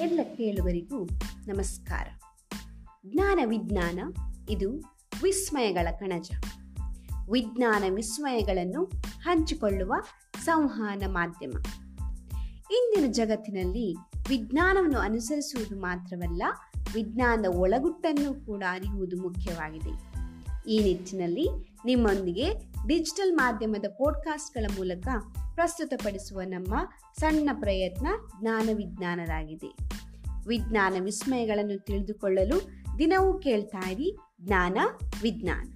ಎಲ್ಲ ಕೇಳುವರಿಗೂ ನಮಸ್ಕಾರ. ಜ್ಞಾನ ವಿಜ್ಞಾನ, ಇದು ವಿಸ್ಮಯಗಳ ಕಣಜ. ವಿಜ್ಞಾನ ವಿಸ್ಮಯಗಳನ್ನು ಹಂಚಿಕೊಳ್ಳುವ ಸಂವಹನ ಮಾಧ್ಯಮ. ಇಂದಿನ ಜಗತ್ತಿನಲ್ಲಿ ವಿಜ್ಞಾನವನ್ನು ಅನುಸರಿಸುವುದು ಮಾತ್ರವಲ್ಲ, ವಿಜ್ಞಾನದ ಒಳಗುಟ್ಟನ್ನು ಕೂಡ ಅರಿಯುವುದು ಮುಖ್ಯವಾಗಿದೆ. ಈ ನಿಟ್ಟಿನಲ್ಲಿ ನಿಮ್ಮೊಂದಿಗೆ ಡಿಜಿಟಲ್ ಮಾಧ್ಯಮದ ಪಾಡ್ಕಾಸ್ಟ್ಗಳ ಮೂಲಕ ಪ್ರಸ್ತುತಪಡಿಸುವ ನಮ್ಮ ಸಣ್ಣ ಪ್ರಯತ್ನ ಜ್ಞಾನ ವಿಜ್ಞಾನದಾಗಿದೆ ವಿಜ್ಞಾನ ವಿಸ್ಮಯಗಳನ್ನು ತಿಳಿದುಕೊಳ್ಳಲು ದಿನವೂ ಕೇಳ್ತಾ ಇರಿ ಜ್ಞಾನ ವಿಜ್ಞಾನ.